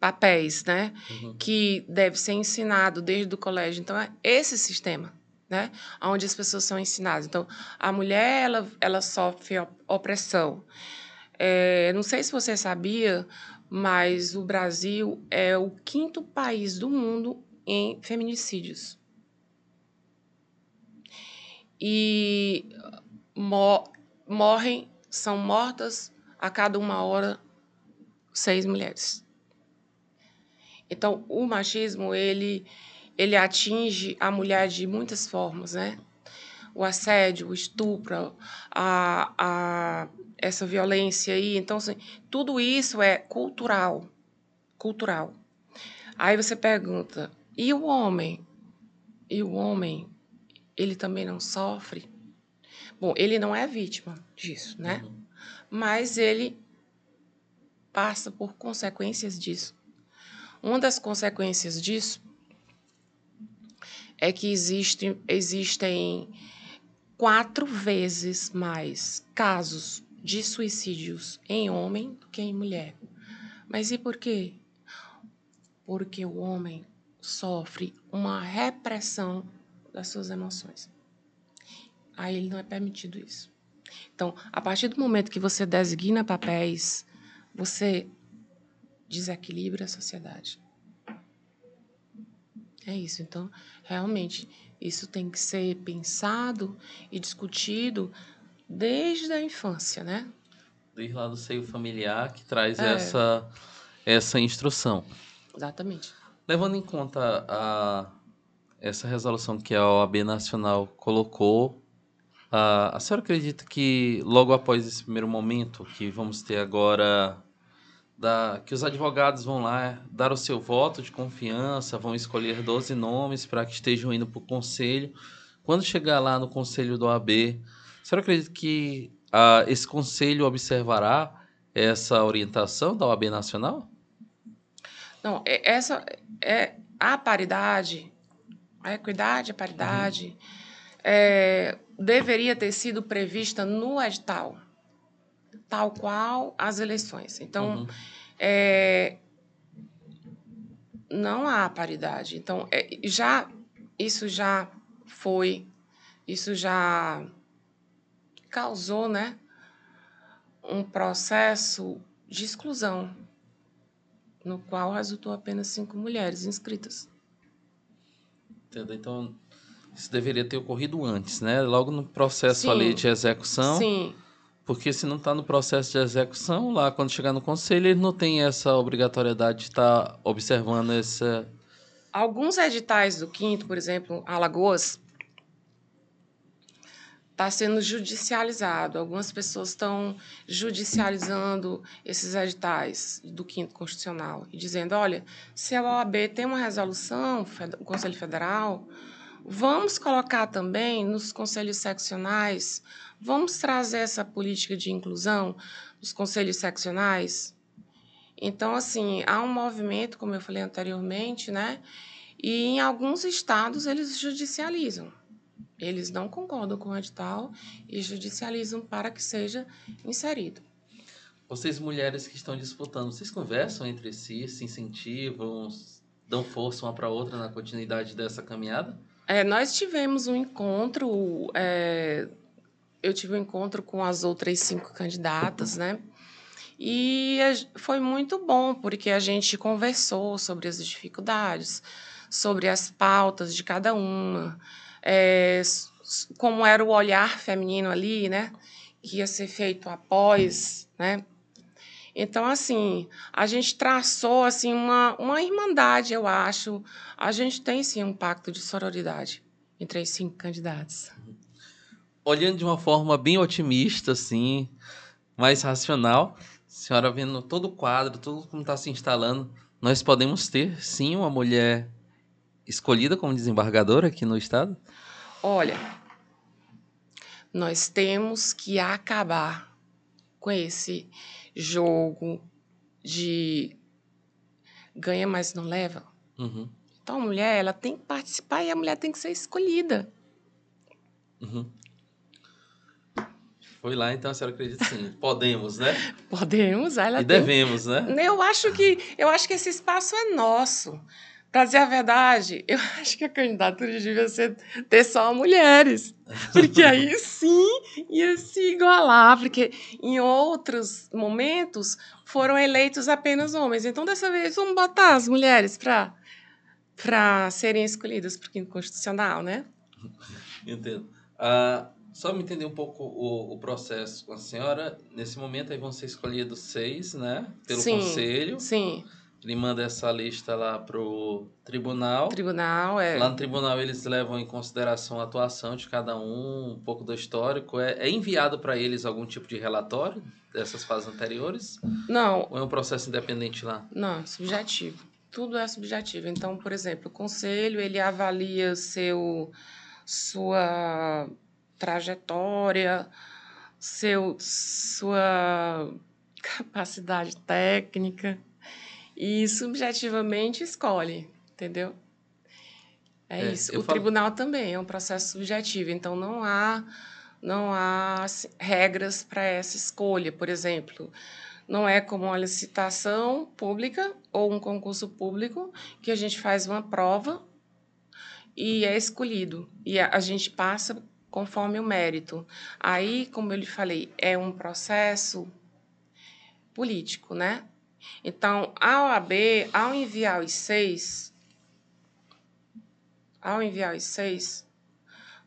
papéis, né, Uhum. que deve ser ensinado desde o colégio. Então é esse sistema, né, onde as pessoas são ensinadas. Então a mulher ela, ela sofre op- opressão. É, não sei se você sabia, mas o Brasil é o quinto país do mundo em feminicídios. E mo- morrem, são mortas a cada uma hora seis mulheres. Então, o machismo, ele, ele atinge a mulher de muitas formas, né? o assédio, o estupro, a, a, essa violência aí. Então, assim, tudo isso é cultural. Cultural. Aí você pergunta, e o homem? E o homem, ele também não sofre? Bom, ele não é vítima disso, né? Uhum. Mas ele passa por consequências disso. Uma das consequências disso é que existe, existem quatro vezes mais casos de suicídios em homem do que em mulher. Mas e por quê? Porque o homem sofre uma repressão das suas emoções. A ele não é permitido isso. Então, a partir do momento que você designa papéis, você desequilibra a sociedade. É isso. Então, realmente, isso tem que ser pensado e discutido desde a infância, né? Desde lá do seio familiar que traz é. essa, essa instrução. Exatamente. Levando em conta a, essa resolução que a OAB Nacional colocou, a, a senhora acredita que logo após esse primeiro momento que vamos ter agora da, que os advogados vão lá dar o seu voto de confiança, vão escolher 12 nomes para que estejam indo para o conselho. Quando chegar lá no conselho do AB, a senhora acredita que uh, esse conselho observará essa orientação da OAB Nacional? Não, é, essa é a paridade, a equidade, a paridade, uhum. é, deveria ter sido prevista no edital tal qual as eleições. Então, uhum. é, não há paridade. Então, é, já isso já foi, isso já causou, né, um processo de exclusão, no qual resultou apenas cinco mulheres inscritas. Entendo. Então, isso deveria ter ocorrido antes, né? Logo no processo sim, ali de execução. Sim. Porque se não está no processo de execução, lá quando chegar no conselho, ele não tem essa obrigatoriedade de estar tá observando essa. Alguns editais do quinto, por exemplo, Alagoas, está sendo judicializado. Algumas pessoas estão judicializando esses editais do quinto constitucional e dizendo: olha, se a OAB tem uma resolução, o Conselho Federal, vamos colocar também nos conselhos seccionais Vamos trazer essa política de inclusão nos conselhos seccionais? Então, assim, há um movimento, como eu falei anteriormente, né? E em alguns estados eles judicializam. Eles não concordam com o edital e judicializam para que seja inserido. Vocês, mulheres que estão disputando, vocês conversam entre si, se incentivam, dão força uma para outra na continuidade dessa caminhada? É, nós tivemos um encontro é, eu tive um encontro com as outras cinco candidatas, né? E foi muito bom, porque a gente conversou sobre as dificuldades, sobre as pautas de cada uma, é, como era o olhar feminino ali, né? Que ia ser feito após, né? Então, assim, a gente traçou assim uma, uma irmandade, eu acho. A gente tem, sim, um pacto de sororidade entre as cinco candidatas olhando de uma forma bem otimista, assim, mais racional, senhora vendo todo o quadro, tudo como está se instalando, nós podemos ter, sim, uma mulher escolhida como desembargadora aqui no estado? Olha, nós temos que acabar com esse jogo de ganha, mas não leva. Uhum. Então, a mulher ela tem que participar e a mulher tem que ser escolhida. Uhum. Foi lá, então a senhora acredita sim. Podemos, né? Podemos. Ela e tem... devemos, né? Eu acho que eu acho que esse espaço é nosso. Para dizer a verdade, eu acho que a candidatura devia ser ter só mulheres. Porque aí sim ia se igualar, porque em outros momentos foram eleitos apenas homens. Então, dessa vez, vamos botar as mulheres para serem escolhidas para o quinto constitucional, né? Entendo. Uh, só me entender um pouco o, o processo com a senhora. Nesse momento aí vão ser escolhidos seis, né? Pelo sim, conselho. Sim. Ele manda essa lista lá pro tribunal. Tribunal, é. Lá no tribunal eles levam em consideração a atuação de cada um, um pouco do histórico. É, é enviado para eles algum tipo de relatório dessas fases anteriores? Não. Ou é um processo independente lá? Não, subjetivo. Tudo é subjetivo. Então, por exemplo, o conselho ele avalia seu sua trajetória, seu sua capacidade técnica e subjetivamente escolhe, entendeu? É, é isso. O falo... tribunal também é um processo subjetivo, então não há não há assim, regras para essa escolha, por exemplo. Não é como uma licitação pública ou um concurso público que a gente faz uma prova e é escolhido. E a, a gente passa conforme o mérito. Aí, como eu lhe falei, é um processo político, né? Então, a OAB, ao enviar os seis, ao enviar os seis,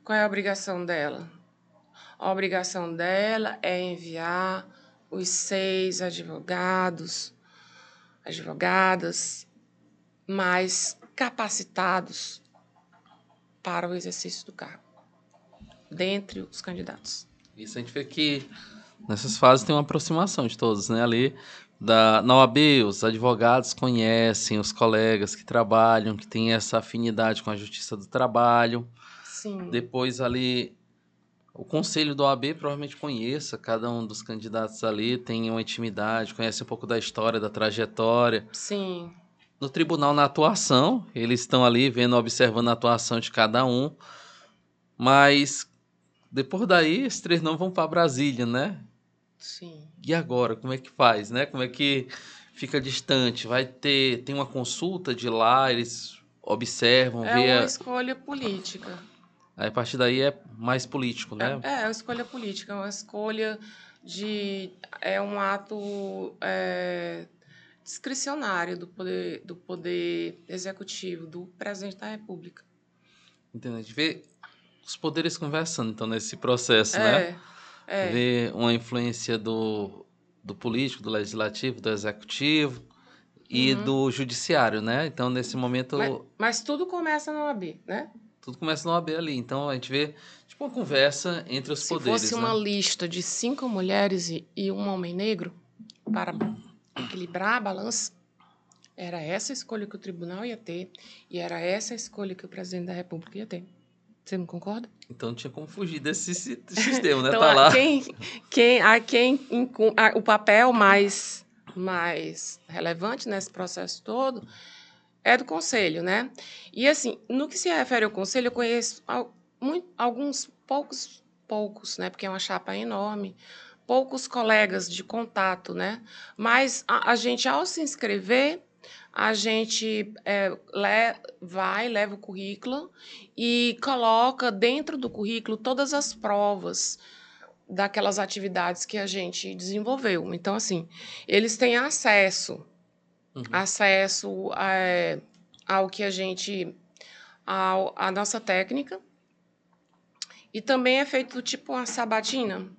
qual é a obrigação dela? A obrigação dela é enviar os seis advogados, advogadas mais capacitados para o exercício do cargo, dentre os candidatos. Isso a gente vê que nessas fases tem uma aproximação de todos, né? Ali da, na OAB, os advogados conhecem os colegas que trabalham, que têm essa afinidade com a justiça do trabalho. Sim. Depois ali, o conselho da OAB provavelmente conheça cada um dos candidatos ali, tem uma intimidade, conhece um pouco da história, da trajetória. Sim. No tribunal, na atuação, eles estão ali vendo, observando a atuação de cada um. Mas depois daí, esses três não vão para Brasília, né? Sim. E agora, como é que faz, né? Como é que fica distante? Vai ter, tem uma consulta de lá, eles observam, é vê... É uma escolha política. Aí, a partir daí é mais político, né? É, é uma escolha política, é uma escolha de... É um ato é, discricionário do poder, do poder executivo, do presidente da República. Entendeu? A gente vê os poderes conversando, então, nesse processo, é. né? É. Ver uma influência do, do político, do legislativo, do executivo e uhum. do judiciário, né? Então, nesse momento. Mas, mas, tudo começa na OAB, né? Tudo começa na OAB ali. Então, a gente vê tipo uma conversa entre os Se poderes. Se fosse né? uma lista de cinco mulheres e, e um homem negro, para equilibrar a balança, era essa a escolha que o tribunal ia ter e era essa a escolha que o presidente da República ia ter. Você não concorda? Então não tinha como fugir desse sistema, né? então, tá lá. Quem, quem, a quem a, o papel mais, mais relevante nesse processo todo é do conselho, né? E assim, no que se refere ao conselho, eu conheço alguns poucos, poucos, né? Porque é uma chapa enorme, poucos colegas de contato, né? Mas a, a gente, ao se inscrever, a gente é, le, vai, leva o currículo e coloca dentro do currículo todas as provas daquelas atividades que a gente desenvolveu. Então, assim, eles têm acesso, uhum. acesso a, é, ao que a gente, ao, a nossa técnica, e também é feito tipo uma sabatina.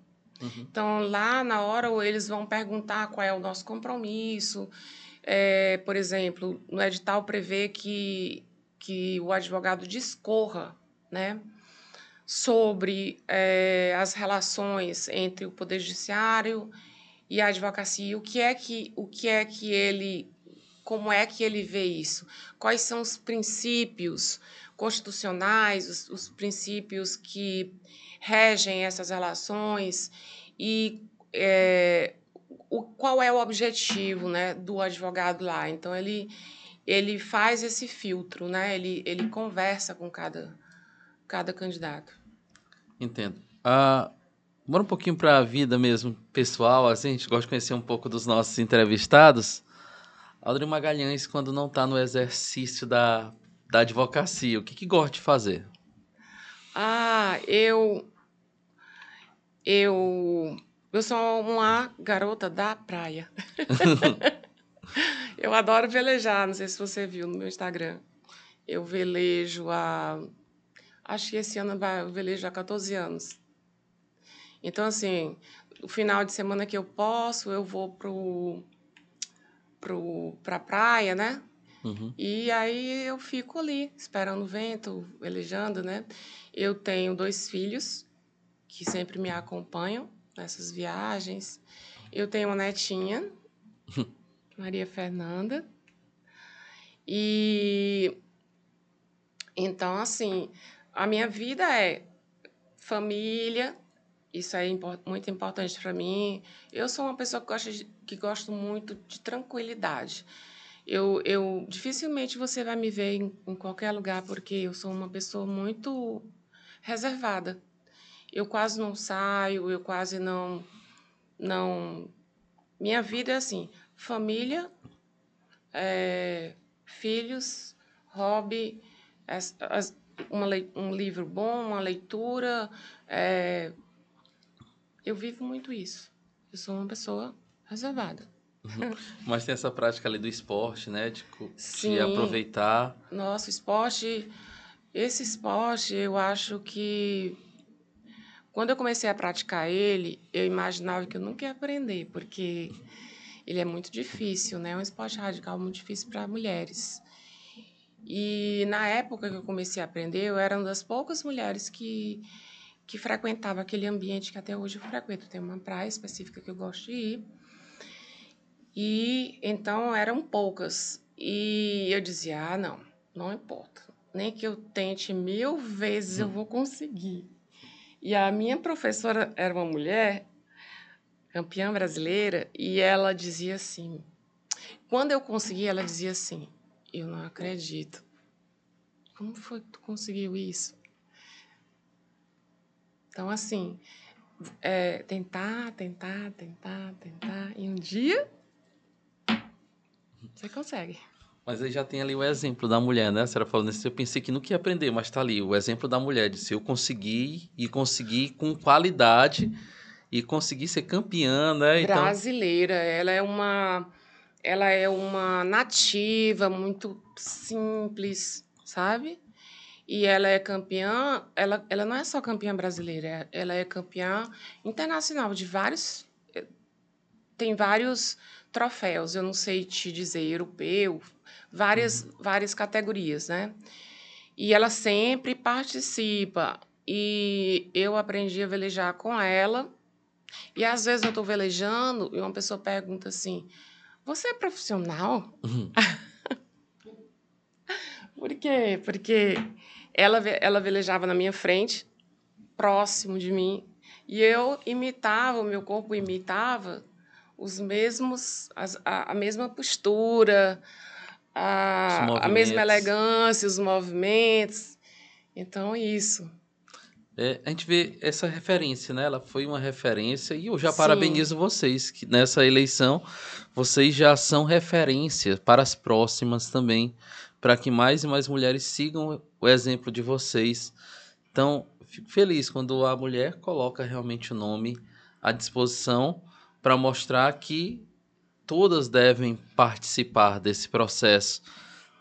Uhum. Então, lá na hora, eles vão perguntar qual é o nosso compromisso, é, por exemplo, no edital prevê que, que o advogado discorra né, sobre é, as relações entre o Poder Judiciário e a advocacia. O que é que, o que, é que ele. Como é que ele vê isso? Quais são os princípios constitucionais, os, os princípios que regem essas relações e é, o, qual é o objetivo né, do advogado lá. Então, ele, ele faz esse filtro, né? ele, ele conversa com cada, cada candidato. Entendo. Bora um pouquinho para a vida mesmo, pessoal. Assim, a gente gosta de conhecer um pouco dos nossos entrevistados. Aldrin Magalhães, quando não está no exercício da, da advocacia, o que, que gosta de fazer? Ah, eu. Eu eu sou uma garota da praia. eu adoro velejar, não sei se você viu no meu Instagram. Eu velejo há. Acho que esse ano eu velejo há 14 anos. Então, assim, o final de semana que eu posso, eu vou pro para a praia, né? Uhum. E aí eu fico ali, esperando o vento, velejando, né? Eu tenho dois filhos que sempre me acompanham nessas viagens. Eu tenho uma netinha, Maria Fernanda. E então, assim, a minha vida é família, isso é muito importante para mim. Eu sou uma pessoa que gosta, de, que gosto muito de tranquilidade. Eu, eu dificilmente você vai me ver em, em qualquer lugar porque eu sou uma pessoa muito reservada. Eu quase não saio, eu quase não não minha vida é assim, família, é, filhos, hobby, as, as, uma, um livro bom, uma leitura. É, eu vivo muito isso. Eu sou uma pessoa reservada. Uhum. Mas tem essa prática ali do esporte, né? De, de aproveitar. Nossa, esporte. Esse esporte, eu acho que. Quando eu comecei a praticar ele, eu imaginava que eu nunca ia aprender, porque ele é muito difícil, né? É um esporte radical muito difícil para mulheres. E na época que eu comecei a aprender, eu era uma das poucas mulheres que, que frequentava aquele ambiente que até hoje eu frequento. Tem uma praia específica que eu gosto de ir. E então eram poucas. E eu dizia: ah, não, não importa. Nem que eu tente mil vezes, eu vou conseguir. E a minha professora era uma mulher, campeã brasileira, e ela dizia assim: quando eu consegui, ela dizia assim: eu não acredito. Como foi que tu conseguiu isso? Então, assim, é, tentar, tentar, tentar, tentar, e um dia você consegue. Mas aí já tem ali o exemplo da mulher, né? A senhora falando isso, eu pensei que nunca ia aprender, mas tá ali o exemplo da mulher, de se eu conseguir e conseguir com qualidade e conseguir ser campeã, né? Então... Brasileira, ela é uma ela é uma nativa, muito simples, sabe? E ela é campeã, ela, ela não é só campeã brasileira, ela é campeã internacional de vários. Eh, tem vários troféus, eu não sei te dizer, europeu, várias, uhum. várias categorias, né? E ela sempre participa. E eu aprendi a velejar com ela. E às vezes eu estou velejando e uma pessoa pergunta assim: Você é profissional? Uhum. Por quê? Porque ela, ela velejava na minha frente, próximo de mim, e eu imitava, o meu corpo imitava os mesmos, a, a mesma postura, a, a mesma elegância, os movimentos. Então, isso. É, a gente vê essa referência, né? Ela foi uma referência e eu já Sim. parabenizo vocês que nessa eleição vocês já são referência para as próximas também, para que mais e mais mulheres sigam o exemplo de vocês. Então, fico feliz quando a mulher coloca realmente o nome à disposição para mostrar que todas devem participar desse processo.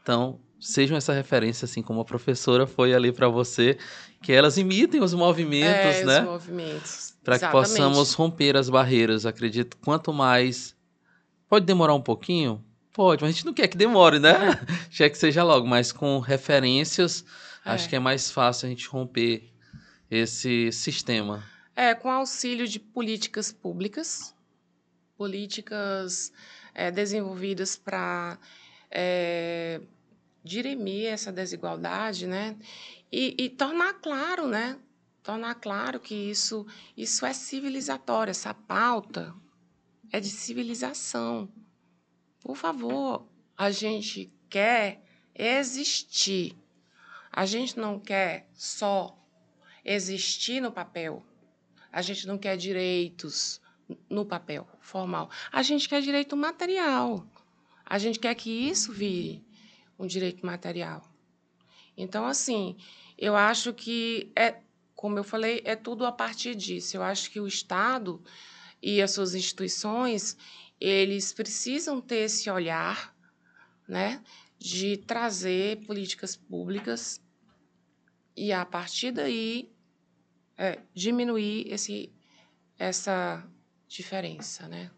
Então, sejam essa referência, assim como a professora foi ali para você, que elas imitem os movimentos, é, né? Os movimentos. Para que possamos romper as barreiras. Acredito, quanto mais. Pode demorar um pouquinho? Pode, mas a gente não quer que demore, né? É. quer que seja logo, mas com referências, é. acho que é mais fácil a gente romper esse sistema. É, com auxílio de políticas públicas, políticas é, desenvolvidas para é, dirimir essa desigualdade, né? E, e, tornar claro, né? Tornar claro que isso, isso é civilizatório, essa pauta é de civilização. Por favor, a gente quer existir. A gente não quer só existir no papel. A gente não quer direitos no papel formal. A gente quer direito material. A gente quer que isso vire um direito material. Então, assim, eu acho que é, como eu falei, é tudo a partir disso. Eu acho que o Estado e as suas instituições, eles precisam ter esse olhar, né, de trazer políticas públicas e a partir daí é, diminuir esse essa diferença, né?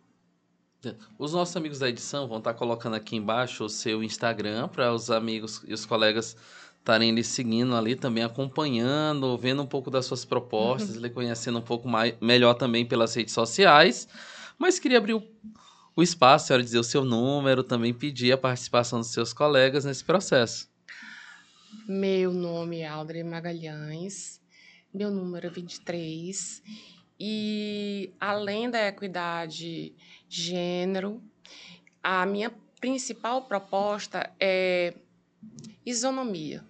Os nossos amigos da edição vão estar colocando aqui embaixo o seu Instagram para os amigos e os colegas estarem lhe seguindo ali, também acompanhando, vendo um pouco das suas propostas, uhum. lhe conhecendo um pouco mais, melhor também pelas redes sociais. Mas queria abrir o, o espaço, a senhora dizer o seu número, também pedir a participação dos seus colegas nesse processo. Meu nome é Aldre Magalhães, meu número é 23, e além da equidade gênero, a minha principal proposta é isonomia,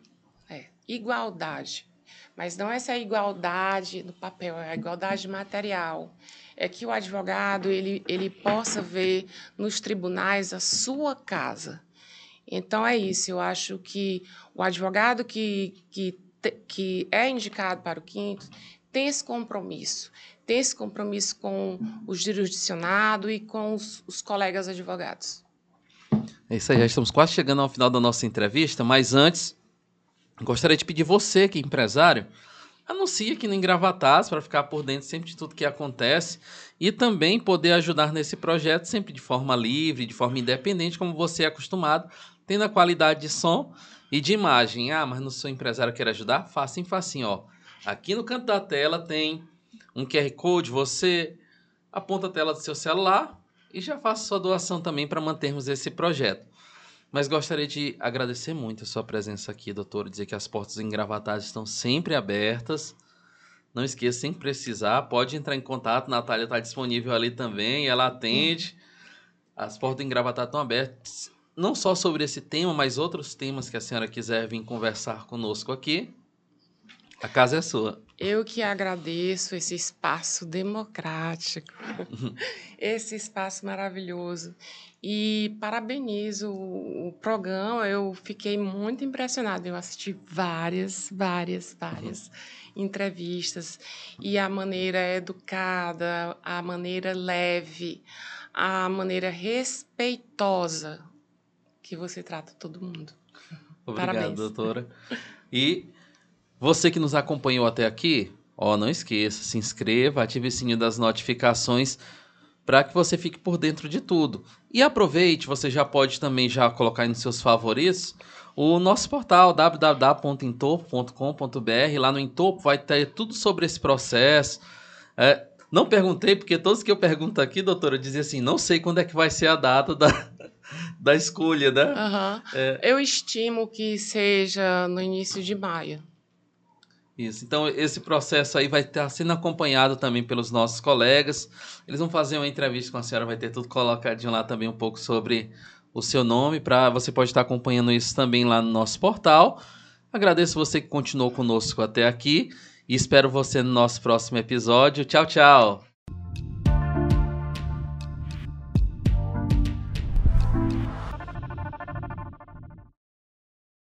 é igualdade. Mas não essa igualdade no papel, é a igualdade material. É que o advogado ele, ele possa ver nos tribunais a sua casa. Então é isso, eu acho que o advogado que, que, que é indicado para o quinto tem esse compromisso ter esse compromisso com o jurisdicionado e com os, os colegas advogados. É isso aí, já estamos quase chegando ao final da nossa entrevista, mas antes, gostaria de pedir você, que é empresário, anuncie aqui no Engravatados para ficar por dentro sempre de tudo que acontece e também poder ajudar nesse projeto sempre de forma livre, de forma independente, como você é acostumado, tendo a qualidade de som e de imagem. Ah, mas não sou empresário, quero ajudar? Facinho, facinho, ó. Aqui no canto da tela tem um QR Code, você aponta a tela do seu celular e já faça sua doação também para mantermos esse projeto. Mas gostaria de agradecer muito a sua presença aqui, doutor, dizer que as portas engravatadas estão sempre abertas. Não esqueça, sem precisar, pode entrar em contato, Natália está disponível ali também, ela atende. As portas engravatadas estão abertas, não só sobre esse tema, mas outros temas que a senhora quiser vir conversar conosco aqui. A casa é sua. Eu que agradeço esse espaço democrático, esse espaço maravilhoso. E parabenizo o, programa, eu fiquei muito impressionada. Eu assisti várias, várias, várias uhum. entrevistas. E a maneira educada, a maneira leve, a maneira respeitosa que você trata todo mundo. Obrigado, Parabéns. doutora. E você que nos acompanhou até aqui, ó, não esqueça, se inscreva, ative o sininho das notificações para que você fique por dentro de tudo. E aproveite, você já pode também já colocar nos seus favoritos o nosso portal www.entopo.com.br. Lá no Entopo vai ter tudo sobre esse processo. É, não perguntei, porque todos que eu pergunto aqui, doutora, dizem assim, não sei quando é que vai ser a data da, da escolha, né? Uhum. É... Eu estimo que seja no início de maio. Isso. Então, esse processo aí vai estar sendo acompanhado também pelos nossos colegas. Eles vão fazer uma entrevista com a senhora, vai ter tudo colocadinho lá também um pouco sobre o seu nome, para você pode estar acompanhando isso também lá no nosso portal. Agradeço você que continuou conosco até aqui e espero você no nosso próximo episódio. Tchau, tchau.